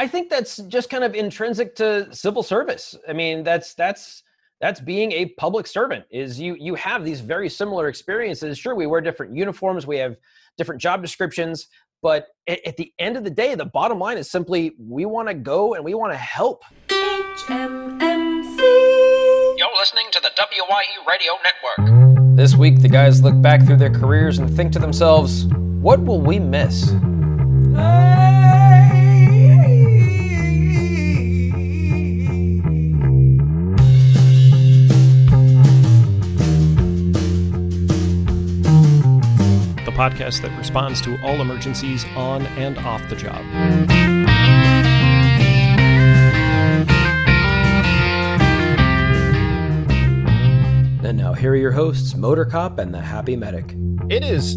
I think that's just kind of intrinsic to civil service. I mean, that's that's that's being a public servant. Is you you have these very similar experiences. Sure, we wear different uniforms, we have different job descriptions, but at, at the end of the day, the bottom line is simply we want to go and we want to help. HMMC. You're listening to the WYE Radio Network. This week, the guys look back through their careers and think to themselves, what will we miss? the podcast that responds to all emergencies on and off the job. And now, here are your hosts, Motor Cop and the Happy Medic. It is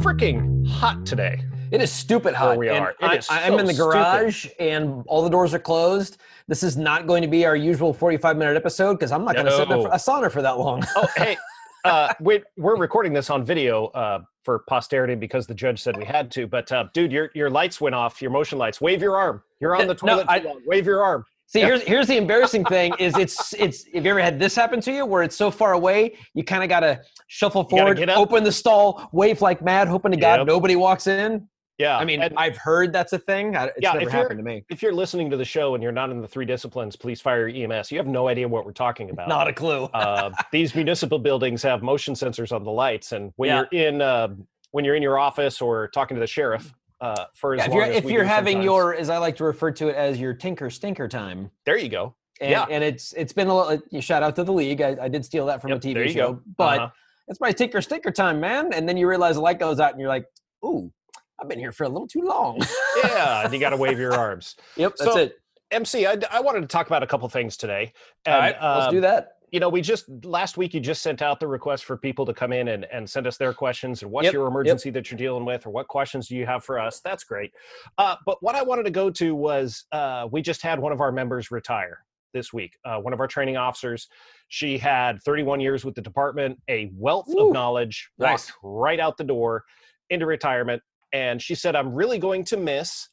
freaking hot today. It is stupid hot. we and are. It I, is I am so in the stupid. garage and all the doors are closed. This is not going to be our usual 45 minute episode because I'm not going to sit in a, a sauna for that long. Oh, hey, uh, we, we're recording this on video uh, for posterity because the judge said we had to. But uh, dude, your your lights went off. Your motion lights. Wave your arm. You're on the No, toilet. I- too long. Wave your arm. See, here's here's the embarrassing thing: is it's it's. Have you ever had this happen to you, where it's so far away, you kind of got to shuffle gotta forward, open the stall, wave like mad, hoping to God Yep. nobody walks in. Yeah. I mean, I've heard that's a thing. It's Yeah, never happened to me. if you're listening to the show and you're not in the three disciplines, please fire your EMS. You have no idea what we're talking about. Not a clue. uh, these municipal buildings have motion sensors on the lights, and when Yeah. you're in uh, when you're in your office or talking to the sheriff uh, for as Yeah, if long you're as if you're having sometimes- your, as I like to refer to it, as your tinker stinker time. there you go. And, Yeah. and it's it's been a little. You shout out to the league. I, I did steal that from Yep, a TV there you show, go. but Uh-huh. it's my tinker stinker time, man. And then you realize the light goes out, and you're like, "Ooh, I've been here for a little too long." yeah, and you got to wave your arms. yep, that's So, it. MC, I, I wanted to talk about a couple things today. And, All right, let's um, do that. You know, we just last week you just sent out the request for people to come in and, and send us their questions and what's Yep, your yep. emergency that you're dealing with or what questions do you have for us? That's great. Uh, but what I wanted to go to was uh, we just had one of our members retire this week. Uh, one of our training officers. She had 31 years with the department, a wealth Woo. of knowledge, Nice. walked right out the door into retirement. And she said, I'm really going to miss.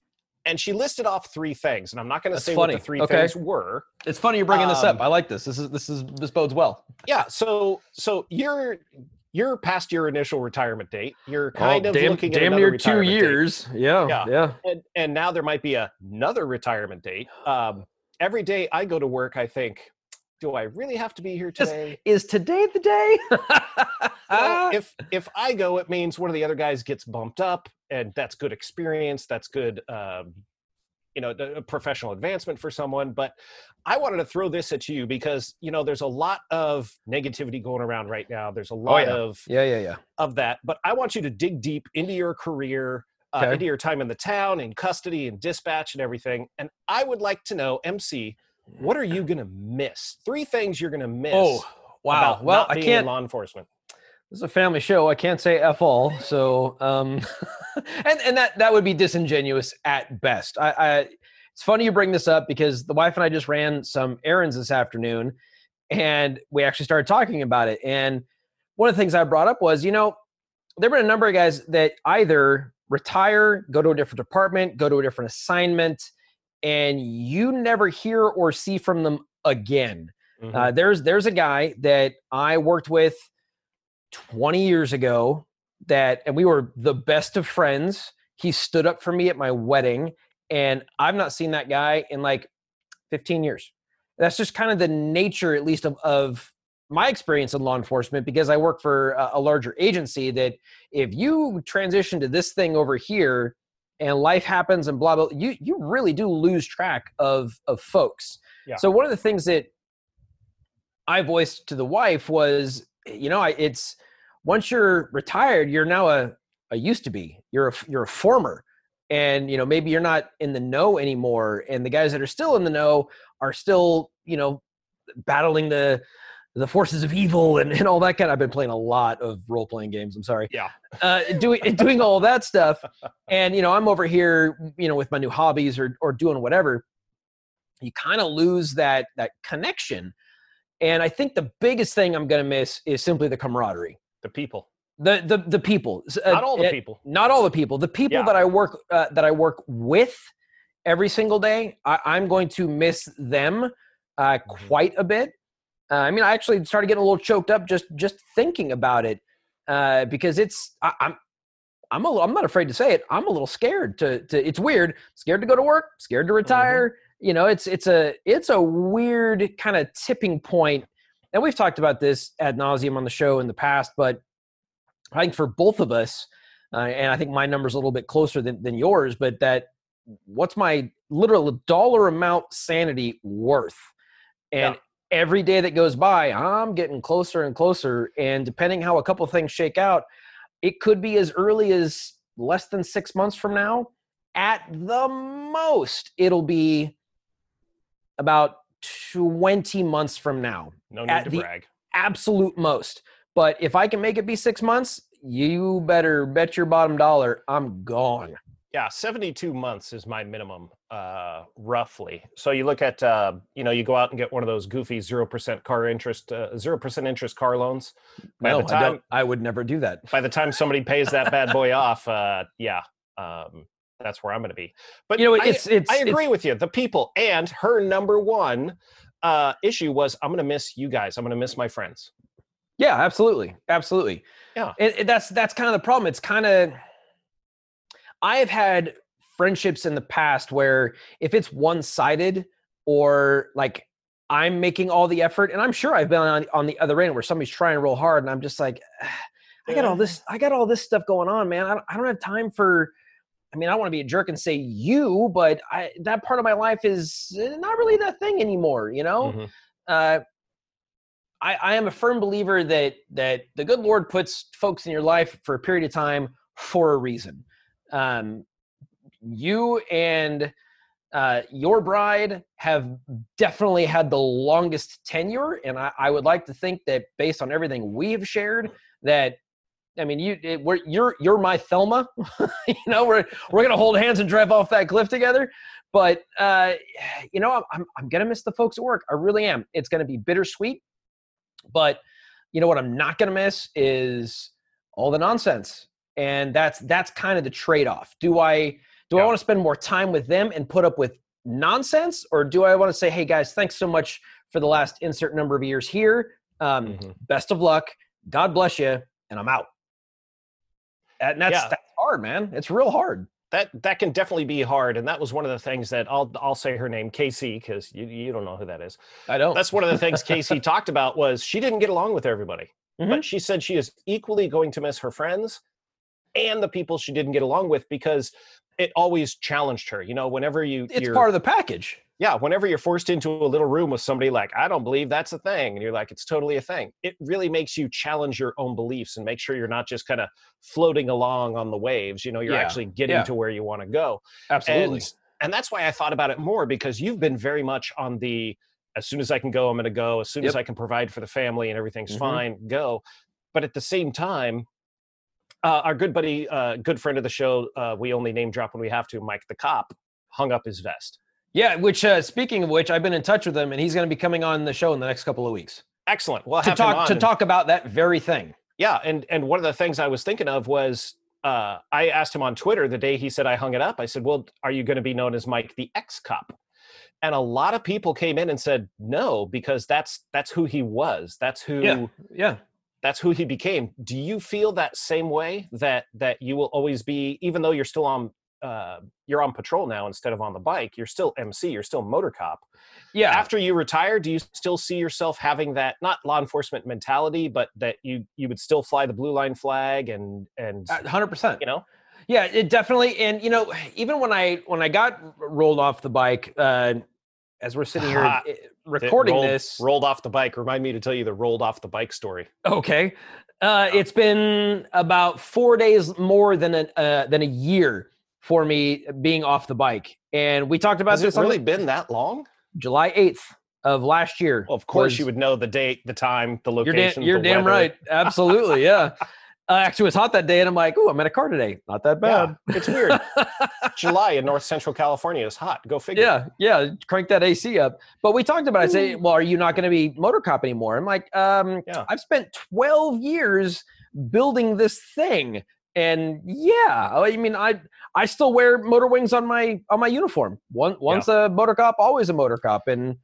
And she listed off three things. And I'm not going to say funny. what the three Okay. things were It's funny you're bringing this um, up. I like this. This is this is this bodes well. yeah so so you're you're past your initial retirement date you're kind Oh, of damn, looking at damn near two retirement date. years. Yeah, Yeah. yeah. and, and now there might be another retirement date um, every day i go to work i think do i really have to be here today Is today the day? well, if if i go it means one of the other guys gets bumped up and that's good experience that's good um, you know a professional advancement for someone but i wanted to throw this at you because you know there's a lot of negativity going around right now there's a lot yeah. of yeah, yeah, yeah. of that but i want you to dig deep into your career uh, into your time in the town in custody and dispatch and everything and i would like to know mc what are you going to miss three things you're going to miss Oh, wow. Well, not I can't. law enforcement This is a family show. I can't say f all. So, um, and and that that would be disingenuous at best. I, I it's funny you bring this up because the wife and I just ran some errands this afternoon, and we actually started talking about it. And one of the things I brought up was, you know, there've been a number of guys that either retire, go to a different department, go to a different assignment, and you never hear or see from them again. Mhm. Uh, there's there's a guy that I worked with 20 years ago that and we were the best of friends. He stood up for me at my wedding and I've not seen that guy in like 15 years. That's just kind of the nature at least of, of my experience in law enforcement because I work for a, a larger agency that if you transition to this thing over here and life happens and blah blah you you really do lose track of of folks. Yeah. So one of the things that I voiced to the wife was, you know, I, it's once you're retired, you're now a, a used to be. You're a you're a former, and you know maybe you're not in the know anymore. And the guys that are still in the know are still, you know, battling the the forces of evil and, and all that kind. Of, I've been playing a lot of role playing games. I'm sorry. Yeah. Uh, doing doing all that stuff, and you know I'm over here, you know, with my new hobbies or or doing whatever. You kind of lose that that connection. And I think the biggest thing I'm going to miss is simply the camaraderie. The people The the the people. Uh, not all the uh, people Not all the people. The people Yeah. that I work uh, that I work with every single day. I, I'm going to miss them uh, Mhm. quite a bit. Uh, I mean, I actually started getting a little choked up just just thinking about it uh, because it's I, I'm I'm a little, I'm not afraid to say it. I'm a little scared to to. It's weird. Scared to go to work. Scared to retire. You know, it's it's a it's a weird kind of tipping point. And we've talked about this ad nauseum on the show in the past, but I think for both of us, uh, and I think my number's a little bit closer than, than yours, but that what's my literal dollar amount sanity worth? And every day that goes by, I'm getting closer and closer. And depending how a couple things shake out, it could be as early as less than six months from now. At the most, it'll be about 20 months from now No need At to the- brag. absolute most. But if I can make it be six months, you better bet your bottom dollar I'm gone. Yeah, 72 months is my minimum, uh, roughly. So you look at, uh, you know, you go out and get one of those goofy 0% car interest, uh, 0% interest car loans. By no, the I, time, don't, I would never do that. by the time somebody pays that bad boy off, uh, yeah, um, that's where I'm going to be. But You know, I- it's it's I it's- agree with you. The people and her number one uh, issue was I'm going to miss you guys. I'm going to miss my friends. Yeah, absolutely, absolutely. Yeah. and, and that's that's kind of the problem. It's kind of I have had friendships in the past where if it's one sided or like I'm making all the effort, and I'm sure I've been on on the other end where somebody's trying real hard, and I'm just like, I got all this, I got all this stuff going on, man. I don't, I don't have time for. I mean, I want to be a jerk and say you, but I that part of my life is eh, not really that thing anymore. You know Mhm. uh, I, I am a firm believer that that the good Lord puts folks in your life for a period of time for a reason. Um, you and uh, your bride have definitely had the longest tenure, and I, I would like to think that based on everything we have shared, that I mean, you it, we're, you're you're my Thelma. you know, we're we're gonna hold hands and drive off that cliff together. But uh, you know, I'm I'm gonna miss the folks at work. I really am. It's gonna be bittersweet. But you know what I'm not gonna miss is all the nonsense, and that's that's kind of the trade-off. Do I do I want to spend more time with them and put up with nonsense, or do I want to say, hey guys, thanks so much for the last insert number of years here. Um, Mhm. Best of luck. God bless you, and I'm out. And that's Yeah. that's hard, man. It's real hard. That that can definitely be hard, and that was one of the things that I'll I'll say her name Casey because you you don't know who that is. I don't. That's one of the things Casey talked about was she didn't get along with everybody, Mhm. but she said she is equally going to miss her friends and the people she didn't get along with because it always challenged her. You know, whenever you it's you're, part of the package. Yeah, whenever you're forced into a little room with somebody like, I don't believe that's a thing, and you're like, it's totally a thing. It really makes you challenge your own beliefs and make sure you're not just kind of floating along on the waves. You know, you're Yeah, actually getting yeah. to where you want to go. Absolutely. And and that's why I thought about it more because you've been very much on the as soon as I can go, I'm going to go. As soon as I can provide for the family and everything's Mhm. fine, go. But at the same time, uh, our good buddy, uh, good friend of the show, uh, we only name drop when we have to, Mike the cop, hung up his vest. Yeah. Which, uh, speaking of which, I've been in touch with him, and he's going to be coming on the show in the next couple of weeks Excellent. We'll to talk to and- talk about that very thing. Yeah, and and one of the things I was thinking of was uh, I asked him on Twitter the day he said I hung it up. I said, "Well, are you going to be known as Mike the ex cop?" And a lot of people came in and said no because that's that's who he was. That's who Yeah. Yeah. that's who he became. Do you feel that same way that that you will always be, even though you're still on uh, you're on patrol now instead of on the bike, you're still MC, you're still motor cop Yeah. after you retire do you still see yourself having that not law enforcement mentality but that you you would still fly the blue line flag and and hundred percent. you know Yeah, it definitely. And you know, even when I when I got rolled off the bike, uh, as we're sitting here recording rolled, this, rolled off the bike remind me to tell you the rolled off the bike story okay, uh, it's been about four days more than a uh, than a year for me being off the bike, and we talked about has it this on really been that long July eighth of last year. well, of course you would know the date the time the You're, location da- you're damn weather. right. Absolutely, yeah. Uh, actually, it was hot that day, and I'm like, "Ooh, I'm in a car today. Not that yeah, bad." it's weird july in north central california is hot go figure yeah, yeah. Crank that AC up. But we talked about it. I say, well, are you not going to be motor cop anymore? I'm like, um, Yeah. I've spent 12 years building this thing, and yeah, I mean, I I still wear motor wings on my on my uniform. One once a motor cop, always a motor cop, and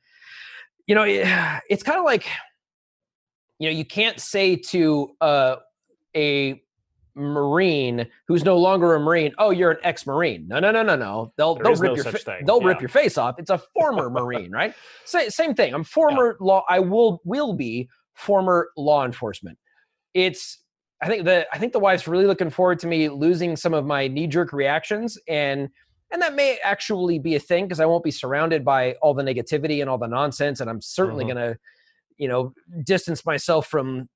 you know it, it's kind of like you know you can't say to uh, a marine who's no longer a marine oh you're an ex-marine. No no no no no. They'll There they'll rip no your such fa- thing, they'll rip your face off. It's a former marine right? Sa- same thing. I'm former law i will will be former law enforcement. It's i think the i think the wife's really looking forward to me losing some of my knee-jerk reactions and and that may actually be a thing because i won't be surrounded by all the negativity and all the nonsense and i'm certainly Mhm. going to you know distance myself from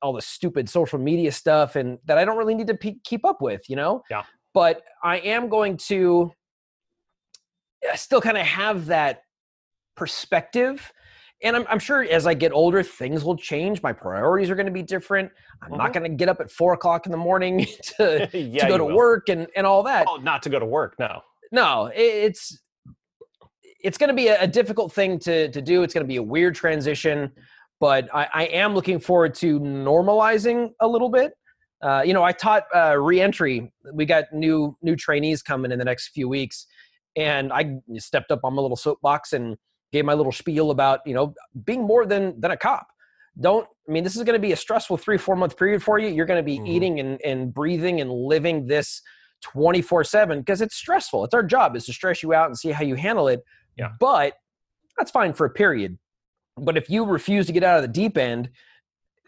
all the stupid social media stuff and that i don't really need to pe- keep up with you know Yeah. but i am going to still kind of have that perspective and I'm, I'm sure as i get older things will change my priorities are going to be different i'm not Mhm. going to get up at four o'clock in the morning to, yeah, to go to will. work and, and all that Oh, not to go to work. No. no it's it's going to be a, a difficult thing to to do it's going to be a weird transition but I, I am looking forward to normalizing a little bit uh, you know i taught uh, reentry we got new new trainees coming in the next few weeks and i stepped up on my little soapbox and gave my little spiel about you know being more than than a cop. Don't i mean this is going to be a stressful three four month period for you. You're going to be Mhm. eating and, and breathing and living this 24 7 because it's stressful. It's our job is to stress you out and see how you handle it. Yeah. but that's fine for a period. But if you refuse to get out of the deep end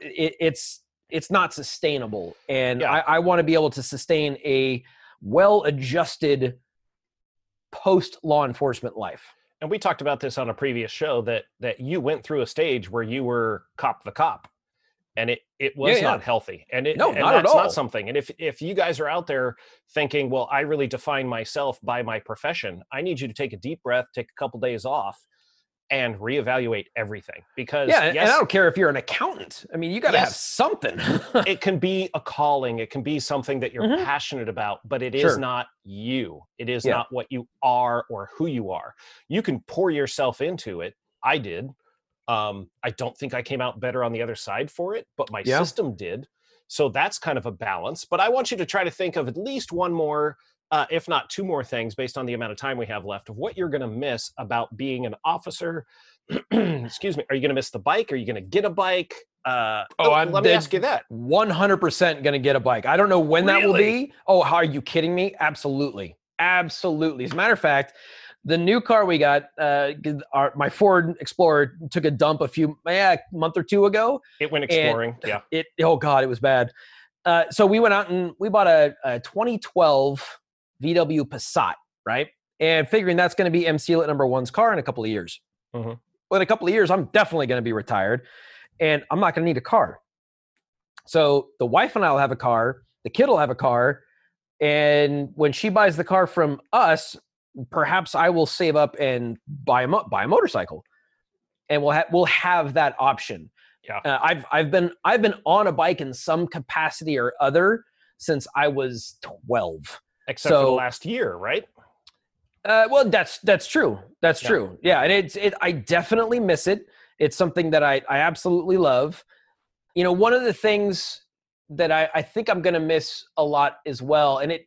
it, it's it's not sustainable. And Yeah. i, I want to be able to sustain a well adjusted post law enforcement life and we talked about this on a previous show that that you went through a stage where you were cop the cop and it it was Yeah, yeah. not healthy and it No, and not at that's all. not something and if if you guys are out there thinking well i really define myself by my profession i need you to take a deep breath take a couple days off and reevaluate everything because yeah and, yes, and i don't care if you're an accountant. I mean you got to have something. It can be a calling. It can be something that you're Mhm. passionate about but it is Sure. not you. It is Yeah. not what you are or who you are. You can pour yourself into it. I did. Um i don't think i came out better on the other side for it but my Yeah. system did. So that's kind of a balance but i want you to try to think of at least one more uh, if not two more things based on the amount of time we have left of what you're going to miss about being an officer excuse me are you going to miss the bike are you going to get a bike uh, Oh, I'm let me ask you that 100% going to get a bike. I don't know when that will be. Oh, how are you kidding me? Absolutely. Absolutely. As a matter of fact, the new car we got, uh, our, my Ford Explorer took a dump a few, yeah, a month or two ago. It went exploring. yeah. It, oh God, it was bad. Uh, so we went out and we bought a, a 2012 VW Passat, right? And figuring that's going to be MC at number one's car in a couple of years. Mhm. Well, in a couple of years, I'm definitely going to be retired and I'm not going to need a car. So the wife and I will have a car, the kid will have a car, and when she buys the car from us, perhaps I will save up and buy a mo- buy a motorcycle, and we'll have we'll have that option. Yeah. Uh, I've I've been I've been on a bike in some capacity or other since I was twelve. Except for the So- last year, right? Uh, well, that's that's true. That's Yeah. true. Yeah, and it's it. I definitely miss it. It's something that I I absolutely love. You know, one of the things that I I think I'm going to miss a lot as well, and it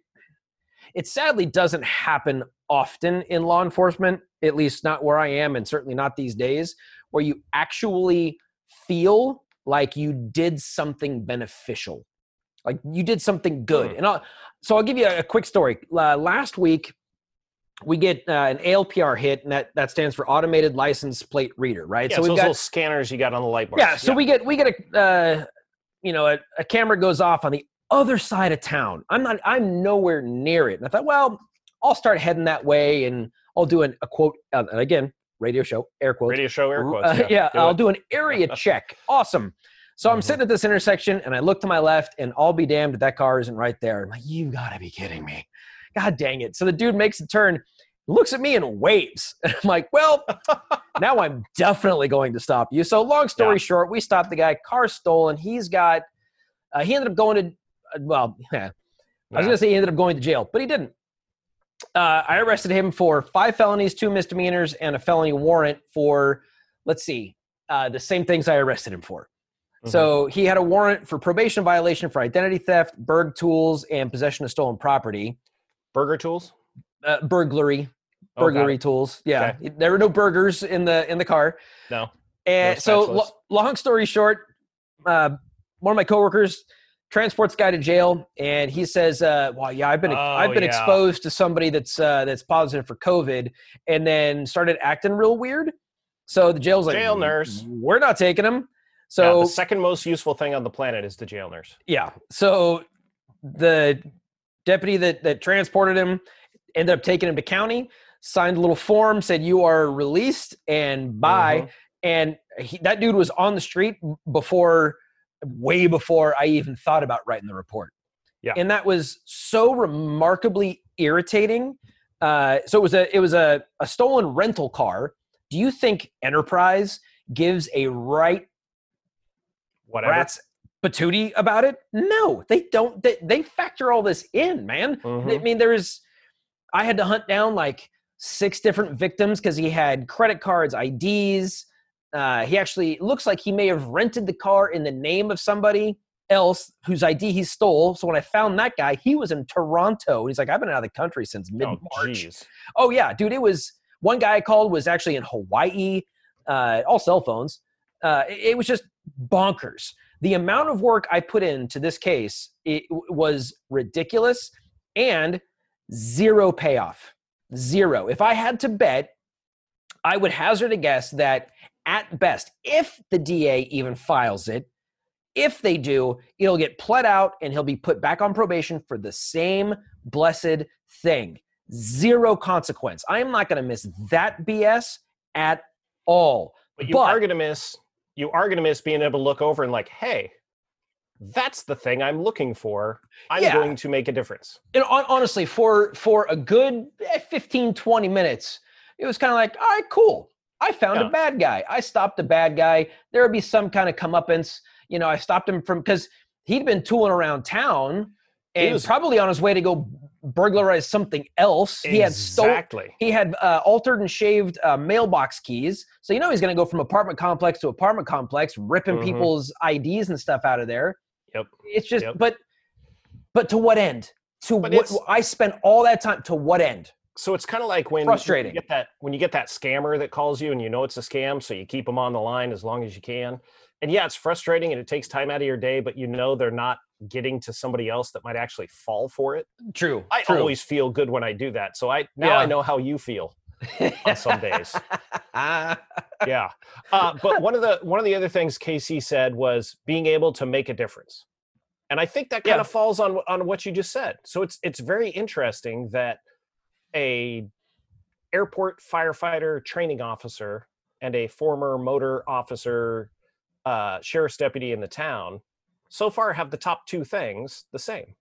it sadly doesn't happen often in law enforcement, at least not where I am, and certainly not these days, where you actually feel like you did something beneficial, like you did something good. Hmm. And I'll, so I'll give you a, a quick story. Uh, last week, we get uh, an ALPR hit, and that, that stands for Automated License Plate Reader, right? Yeah, so so we've those got little scanners you got on the light bars. yeah, so we get we get a uh, you know a, a camera goes off on the other side of town. I'm not I'm nowhere near it, and I thought, well, I'll start heading that way, and I'll do an, a quote uh, and again radio show air quotes. radio show air quotes. Uh, yeah, do I'll it. do an area check. Awesome. So I'm sitting at this intersection and I look to my left and I'll be damned if that car isn't right there. I'm like, you gotta be kidding me. God dang it. So the dude makes a turn, looks at me and waves. And I'm like, well, now I'm definitely going to stop you. So long story Yeah. short, we stopped the guy, car stolen. He's got, uh, he ended up going to, uh, well, yeah, I was to say he ended up going to jail, but he didn't. Uh, I arrested him for five felonies, two misdemeanors, and a felony warrant for, let's see, uh, the same things I arrested him for. Mhm. So he had a warrant for probation violation for identity theft, Berg tools, and possession of stolen property. Burger tools. uh, burglary, Oh, burglary it. tools. Yeah, there were no burgers in the in the car. No. And so, lo- long story short, uh, one of my coworkers transports guy to jail, and he says, uh, "Well, yeah, I've been Oh, I've been yeah. exposed to somebody that's uh, that's positive for COVID, and then started acting real weird." So the jail's like, Jail nurse. we're not taking him." Yeah, So the second most useful thing on the planet is the jail nurse. yeah. So the deputy that that transported him ended up taking him to county, signed a little form, said you are released and bye. Mhm. And he, that dude was on the street before, way before I even thought about writing the report. Yeah. And that was so remarkably irritating. Uh, so it was a it was a, a stolen rental car. Do you think Enterprise gives a right Whatever. rat's patootie about it? No, they don't. They, they factor all this in, man. I Mhm. mean, there's. I had to hunt down like six different victims because he had credit cards, IDs. Uh, he actually looks like he may have rented the car in the name of somebody else whose ID he stole. So when I found that guy, he was in Toronto. He's like, I've been out of the country since mid Oh, March. jeez. Oh yeah, dude. It was one guy I called was actually in Hawaii. Uh, all cell phones. Uh, it was just bonkers. The amount of work I put into this case it was ridiculous, and zero payoff. Zero. If I had to bet, I would hazard a guess that at best, if the DA even files it, if they do, it'll get pled out and he'll be put back on probation for the same blessed thing. Zero consequence. I am not going to miss that BS at all. But you But- are gonna miss. You are gonna miss being able to look over and like, hey, that's the thing I'm looking for. I'm Yeah. going to make a difference. And honestly, for for a good eh, 15, 20 minutes, it was kind of like, all right, cool. I found Yeah. a bad guy. I stopped a bad guy. There would be some kind of comeuppance. You know, I stopped him from because he'd been tooling around town He and was- probably on his way to go burglarize something else. He had stole, exactly. he had uh, altered and shaved uh, mailbox keys. So you know he's going to go from apartment complex to apartment complex, ripping Mhm. people's IDs and stuff out of there. Yep. It's just, Yep. but, but to what end? To But what? I spent all that time. To what end? So it's kind of like when Frustrating. you get that when you get that scammer that calls you and you know it's a scam, so you keep them on the line as long as you can. And yeah, it's frustrating and it takes time out of your day, but you know they're not getting to somebody else that might actually fall for it. True. I true. always feel good when I do that. So I now Yeah. I know how you feel. on some days. yeah. Uh, but one of the one of the other things Casey said was being able to make a difference, and I think that kind Yeah. of falls on on what you just said. So it's it's very interesting that a airport firefighter training officer and a former motor officer uh, sheriff's deputy in the town so far have the top two things the same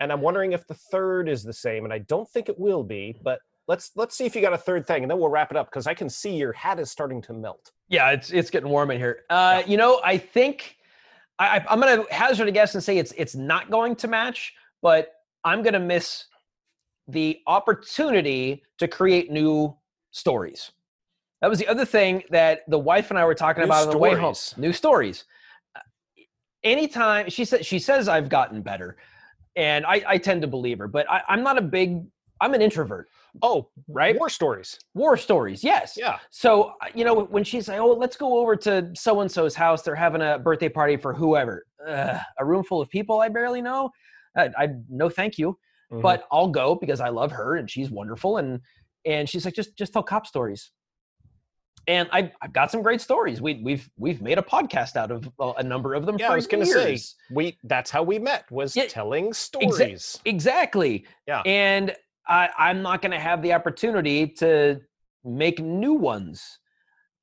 and i'm wondering if the third is the same and i don't think it will be but let's let's see if you got a third thing and then we'll wrap it up because i can see your hat is starting to melt Yeah, it's it's getting warm in here. Uh, You know, I think I, I'm going to hazard a guess and say it's it's not going to match, but I'm going to miss the opportunity to create new stories. That was the other thing that the wife and I were talking New about on the way home. New stories. Uh, Anytime she said she says I've gotten better, and I, I tend to believe her, but I, I'm not a big. I'm an introvert. oh Right? war stories War stories, yes. yeah So, uh, you know, when she's like, oh, let's go over to so and so's house, they're having a birthday party for whoever. Ugh, a room full of people I barely know. I, I no, thank you, Mhm. but I'll go because I love her and she's wonderful. And and she's like, just just tell cop stories. And I, I've got some great stories. We, we've we've made a podcast out of uh, a number of them. yeah i was gonna say we that's how we met was Yeah, telling stories Exactly. Yeah. And I, I'm not going to have the opportunity to make new ones,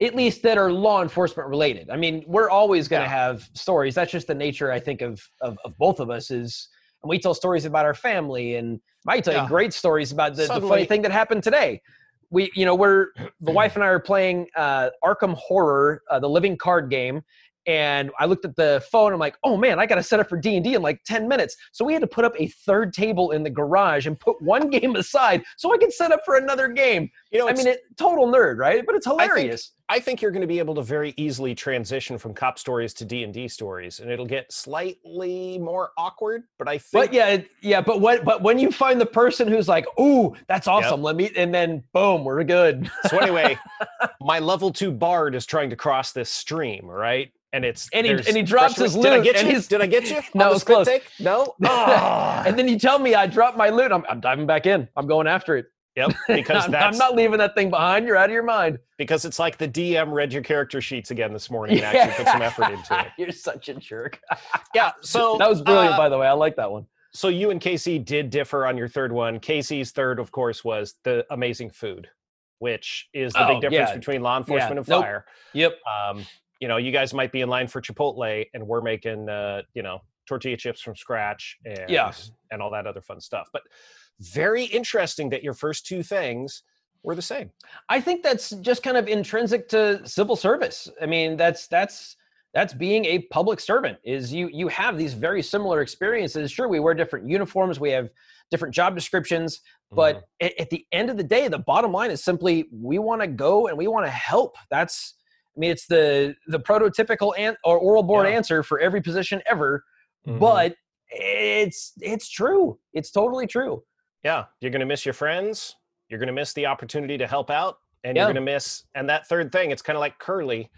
at least that are law enforcement related. I mean, we're always going to Yeah. have stories. That's just the nature, I think, of, of, of both of us is and we tell stories about our family and I tell Yeah. you great stories about the, the funny thing that happened today. We, you know, we're the wife and I are playing uh, Arkham Horror, uh, the living card game, and I looked at the phone. I'm like, oh man, I got to set up for D and D in like ten minutes. So we had to put up a third table in the garage and put one game aside so I could set up for another game. you know I mean, it total nerd, right? But it's hilarious. I think you're going to be able to very easily transition from cop stories to D and D stories, and it'll get slightly more awkward. But I think, But yeah, yeah. But what? But when you find the person who's like, "Ooh, that's awesome," let me, and then boom, we're good. so anyway, my level two bard is trying to cross this stream, right? And it's And he- and he drops pressure- his Did I loot, get and you? he's- Did I get you? No, On the it's close. take? No. Ah. and then you tell me I dropped my loot. I'm, I'm diving back in. I'm going after it. Yep, because I'm, that's I'm not leaving that thing behind. You're out of your mind. because it's like the DM read your character sheets again this morning and actually put some effort into it. You're such a jerk. Yeah. So that was brilliant, uh, by the way. I like that one. so you and Casey did differ on your third one. Casey's third, of course, was the amazing food, which is the Oh, big difference yeah. between law enforcement Yeah. and Nope. fire. Yep. Um, you know, you guys might be in line for Chipotle, and we're making, uh, you know, tortilla chips from scratch and Yeah. and all that other fun stuff. But very interesting that your first two things were the same. I think that's just kind of intrinsic to civil service. I mean, that's that's that's being a public servant. Is you you have these very similar experiences. Sure, we wear different uniforms, we have different job descriptions, but at, at the end of the day, the bottom line is simply we want to go and we want to help. That's I mean, it's the the prototypical an- or oral board Yeah. answer for every position ever, Mhm. but it's it's true. It's totally true. yeah, you're going to miss your friends. You're going to miss the opportunity to help out, and Yeah. you're going to miss. And that third thing, it's kind of like Curly.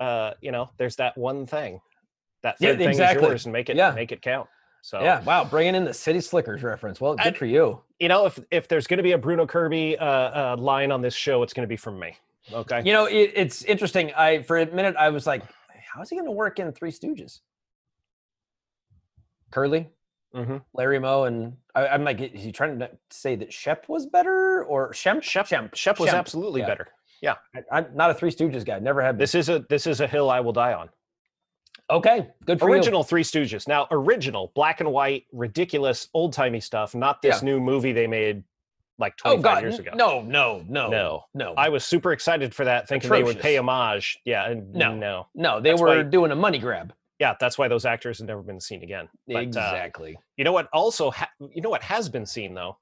Uh, you know, there's that one thing. That Yeah, third thing exactly. is yours, and make it Yeah. make it count. So Yeah, wow, bringing in the City Slickers reference. Well, good And- for you. you know, if if there's going to be a Bruno Kirby uh, uh, line on this show, it's going to be from me. Okay. You know, it, it's interesting. I for a minute I was like, how's he going to work in Three Stooges? Curly, hmm Larry Moe, and I, I'm like, is he trying to say that Shep was better or Shemp? Shep, Shemp. Shep was Shemp. absolutely yeah. better. I, I'm not a Three Stooges guy. Never have been. This is a this is a hill I will die on. okay, good for original Three Stooges. Now, original black and white, ridiculous, old timey stuff. Not this Yeah. new movie they made like you. Oh 25 God, years ago. no, no, no, no. no. I was super excited for that, thinking they would pay homage. Yeah, and No. no, no, they That's were why- doing a money grab. yeah. That's why those actors have never been seen again. But, uh, exactly. you know what? Also, ha- you know what has been seen though?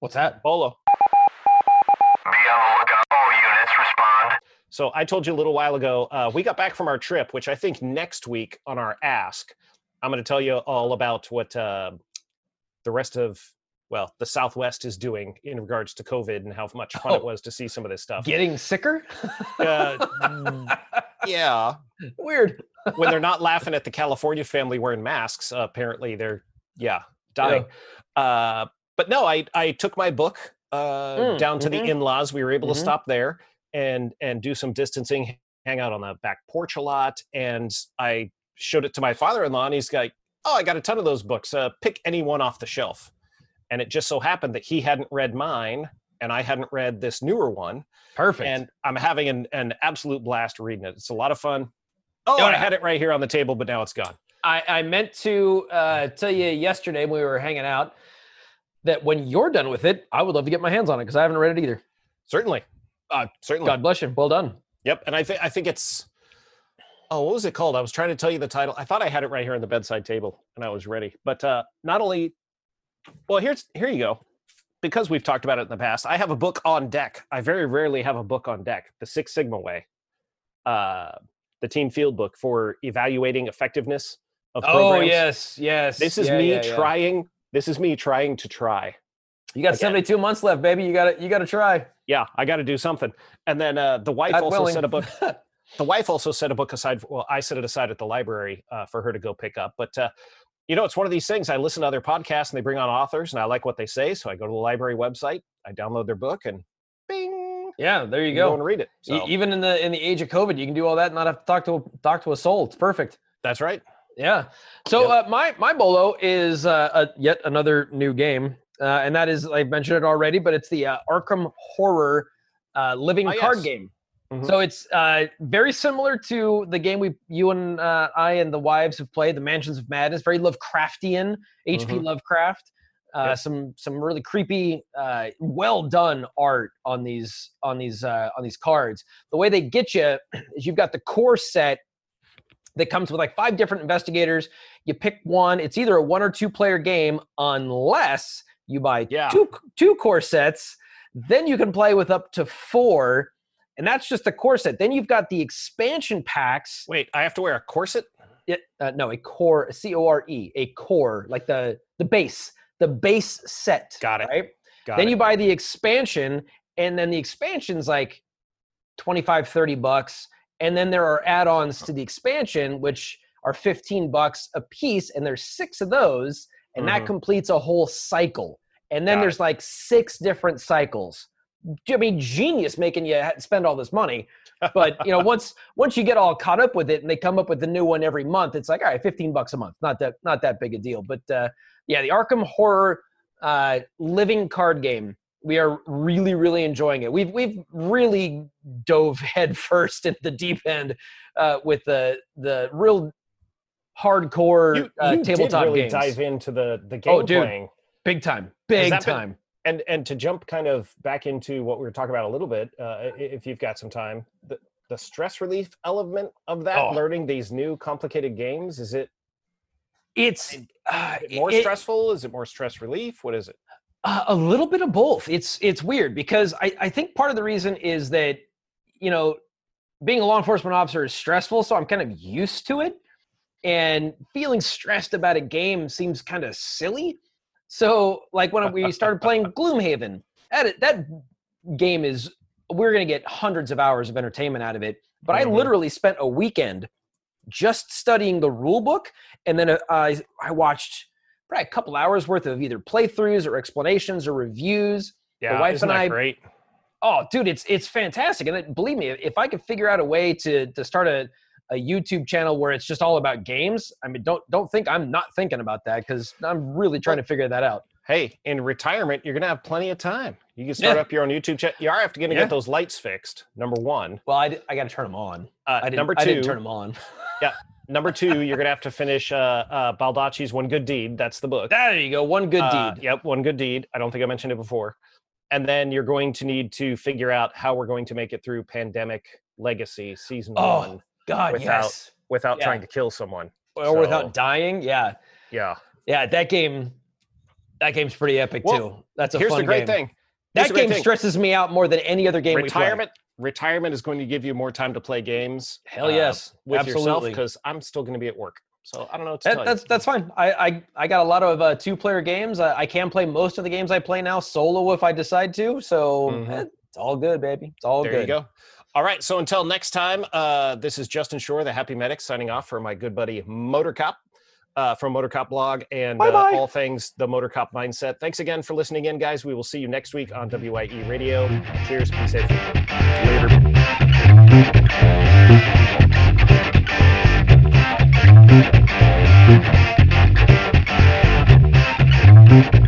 What's that? Bolo. Be on the lookout. All units respond. So I told you a little while ago, uh, we got back from our trip, which I think next week on our Ask, I'm going to tell you all about what uh, the rest of, well, the Southwest is doing in regards to COVID and how much fun it Oh. was to see some of this stuff. Getting sicker? Uh, yeah. Weird. When they're not laughing at the California family wearing masks, uh, apparently they're, yeah, dying. Uh, but no, I, I took my book uh, Mm, down to the mhm. in-laws. We were able Mhm. to stop there and and do some distancing, hang out on the back porch a lot. And I showed it to my father-in-law, and he's like, "Oh, I got a ton of those books. Uh, pick any one off the shelf." And it just so happened that he hadn't read mine, and I hadn't read this newer one. Perfect. And I'm having an, an absolute blast reading it. It's a lot of fun. Oh, I had it right here on the table, but now it's gone. I, I meant to uh, tell you yesterday when we were hanging out that when you're done with it, I would love to get my hands on it because I haven't read it either. Certainly. Uh, certainly. God bless you. Well done. Yep, and I think I think it's oh, what was it called? I was trying to tell you the title. I thought I had it right here on the bedside table, and I was ready. But uh, not only, well, here's here you go. Because we've talked about it in the past, I have a book on deck. I very rarely have a book on deck. The Six Sigma Way, uh, the Team Field book for evaluating effectiveness of Oh programs. yes, yes. This is Yeah, me yeah, yeah. trying. This is me trying to try. You got Again. 72 months left, baby. You got to you got to try. Yeah, I got to do something. And then uh, the wife God also willing. set a book. the wife also set a book aside. Well, I set it aside at the library uh, for her to go pick up. But uh, you know, it's one of these things. I listen to other podcasts and they bring on authors, and I like what they say, so I go to the library website, I download their book, and bing, yeah, there you you go and read it. E- Even in the in the age of COVID, you can do all that and not have to talk to a, talk to a soul. It's perfect. that's right. Yeah. So uh, my my bolo is uh, a, yet another new game, uh, and that is I've mentioned it already, but it's the uh, Arkham Horror uh, living Ah, card yes. game. Mhm. So it's uh, very similar to the game we you and uh, I and the wives have played, the Mansions of Madness. Very Lovecraftian, H.P. Mhm. Lovecraft. Uh, Yep. Some some really creepy, uh, well done art on these on these uh, on these cards. The way they get you is you've got the core set that comes with like five different investigators. You pick one. It's either a one or two player game, unless you buy Yeah. two two core sets. Then you can play with up to four. And that's just the corset. Then you've got the expansion packs. Wait, I have to wear a corset? It, uh, no, a core, C O R E, a core, like the the base, the base set. Got it. Right. Got then it. you buy the expansion, and then the expansion's like 25, 30 bucks. And then there are add-ons to the expansion, which are 15 bucks a piece, and there's six of those, and that Mhm. completes a whole cycle. And then Got there's like six different cycles. I mean, genius making you spend all this money. But you know, once once you get all caught up with it, and they come up with the new one every month, it's like all right, 15 bucks a month. Not that not that big a deal. But uh, yeah, the Arkham Horror uh, living card game. We are really, really enjoying it. We've we've really dove headfirst into the deep end uh, with the the real hardcore you, uh, you tabletop did really games. dive into the the game Oh, dude. playing. Big time, big that been- time. And and to jump kind of back into what we were talking about a little bit uh, if you've got some time the, the stress relief element of that Oh. learning these new complicated games is it, It's uh, is it more it- stressful is it more stress relief what is it Uh, a little bit of both. It's it's weird because I, I think part of the reason is that you know being a law enforcement officer is stressful, so I'm kind of used to it, and feeling stressed about a game seems kind of silly. So like when we started playing Gloomhaven, that that game is we're gonna get hundreds of hours of entertainment out of it. But I Mhm. literally spent a weekend just studying the rule book, and then uh, I I watched probably a couple hours worth of either playthroughs or explanations or reviews. yeah wife isn't and that great Oh, dude, it's it's fantastic, and it, believe me, if I could figure out a way to to start a, a YouTube channel where it's just all about games, I mean, don't don't think I'm not thinking about that because I'm really trying to figure that out. hey in retirement you're gonna have plenty of time you can start Yeah. up your own youtube channel you are have to get, Yeah. get those lights fixed number one Well, I, I got to turn them on. uh, I didn't, number I two didn't turn them on. Yeah. Number two you're gonna have to finish uh, uh, baldacci's one good deed that's the book There you go, one good Uh, deed. Yep, one good deed. I don't think I mentioned it before. And then you're going to need to figure out how we're going to make it through Pandemic Legacy season Oh, one God, without- yes. without yeah. trying to kill someone. Or so- without dying, yeah, Yeah. yeah. That game, that game's pretty epic Well, too. That's a Here's the great game. thing. That game thing. stresses me out more than any other game we retirement retirement is going to give you more time to play games. Hell uh, yes, with yourself because I'm still going to be at work. So I don't know That, that's that's fine. I, I I got a lot of uh, two player games. I, I can play most of the games I play now solo if I decide to. So Mhm. eh, it's all good, baby. It's all. There good. you go. All right. So until next time, uh, this is Justin Schorr, the Happy Medic, signing off for my good buddy Motor Cop uh, from Motor Cop Blog and. Uh, all things the Motor Cop mindset. Thanks again for listening in, guys. We will see you next week on WYE Radio. Cheers. Be safe. Later.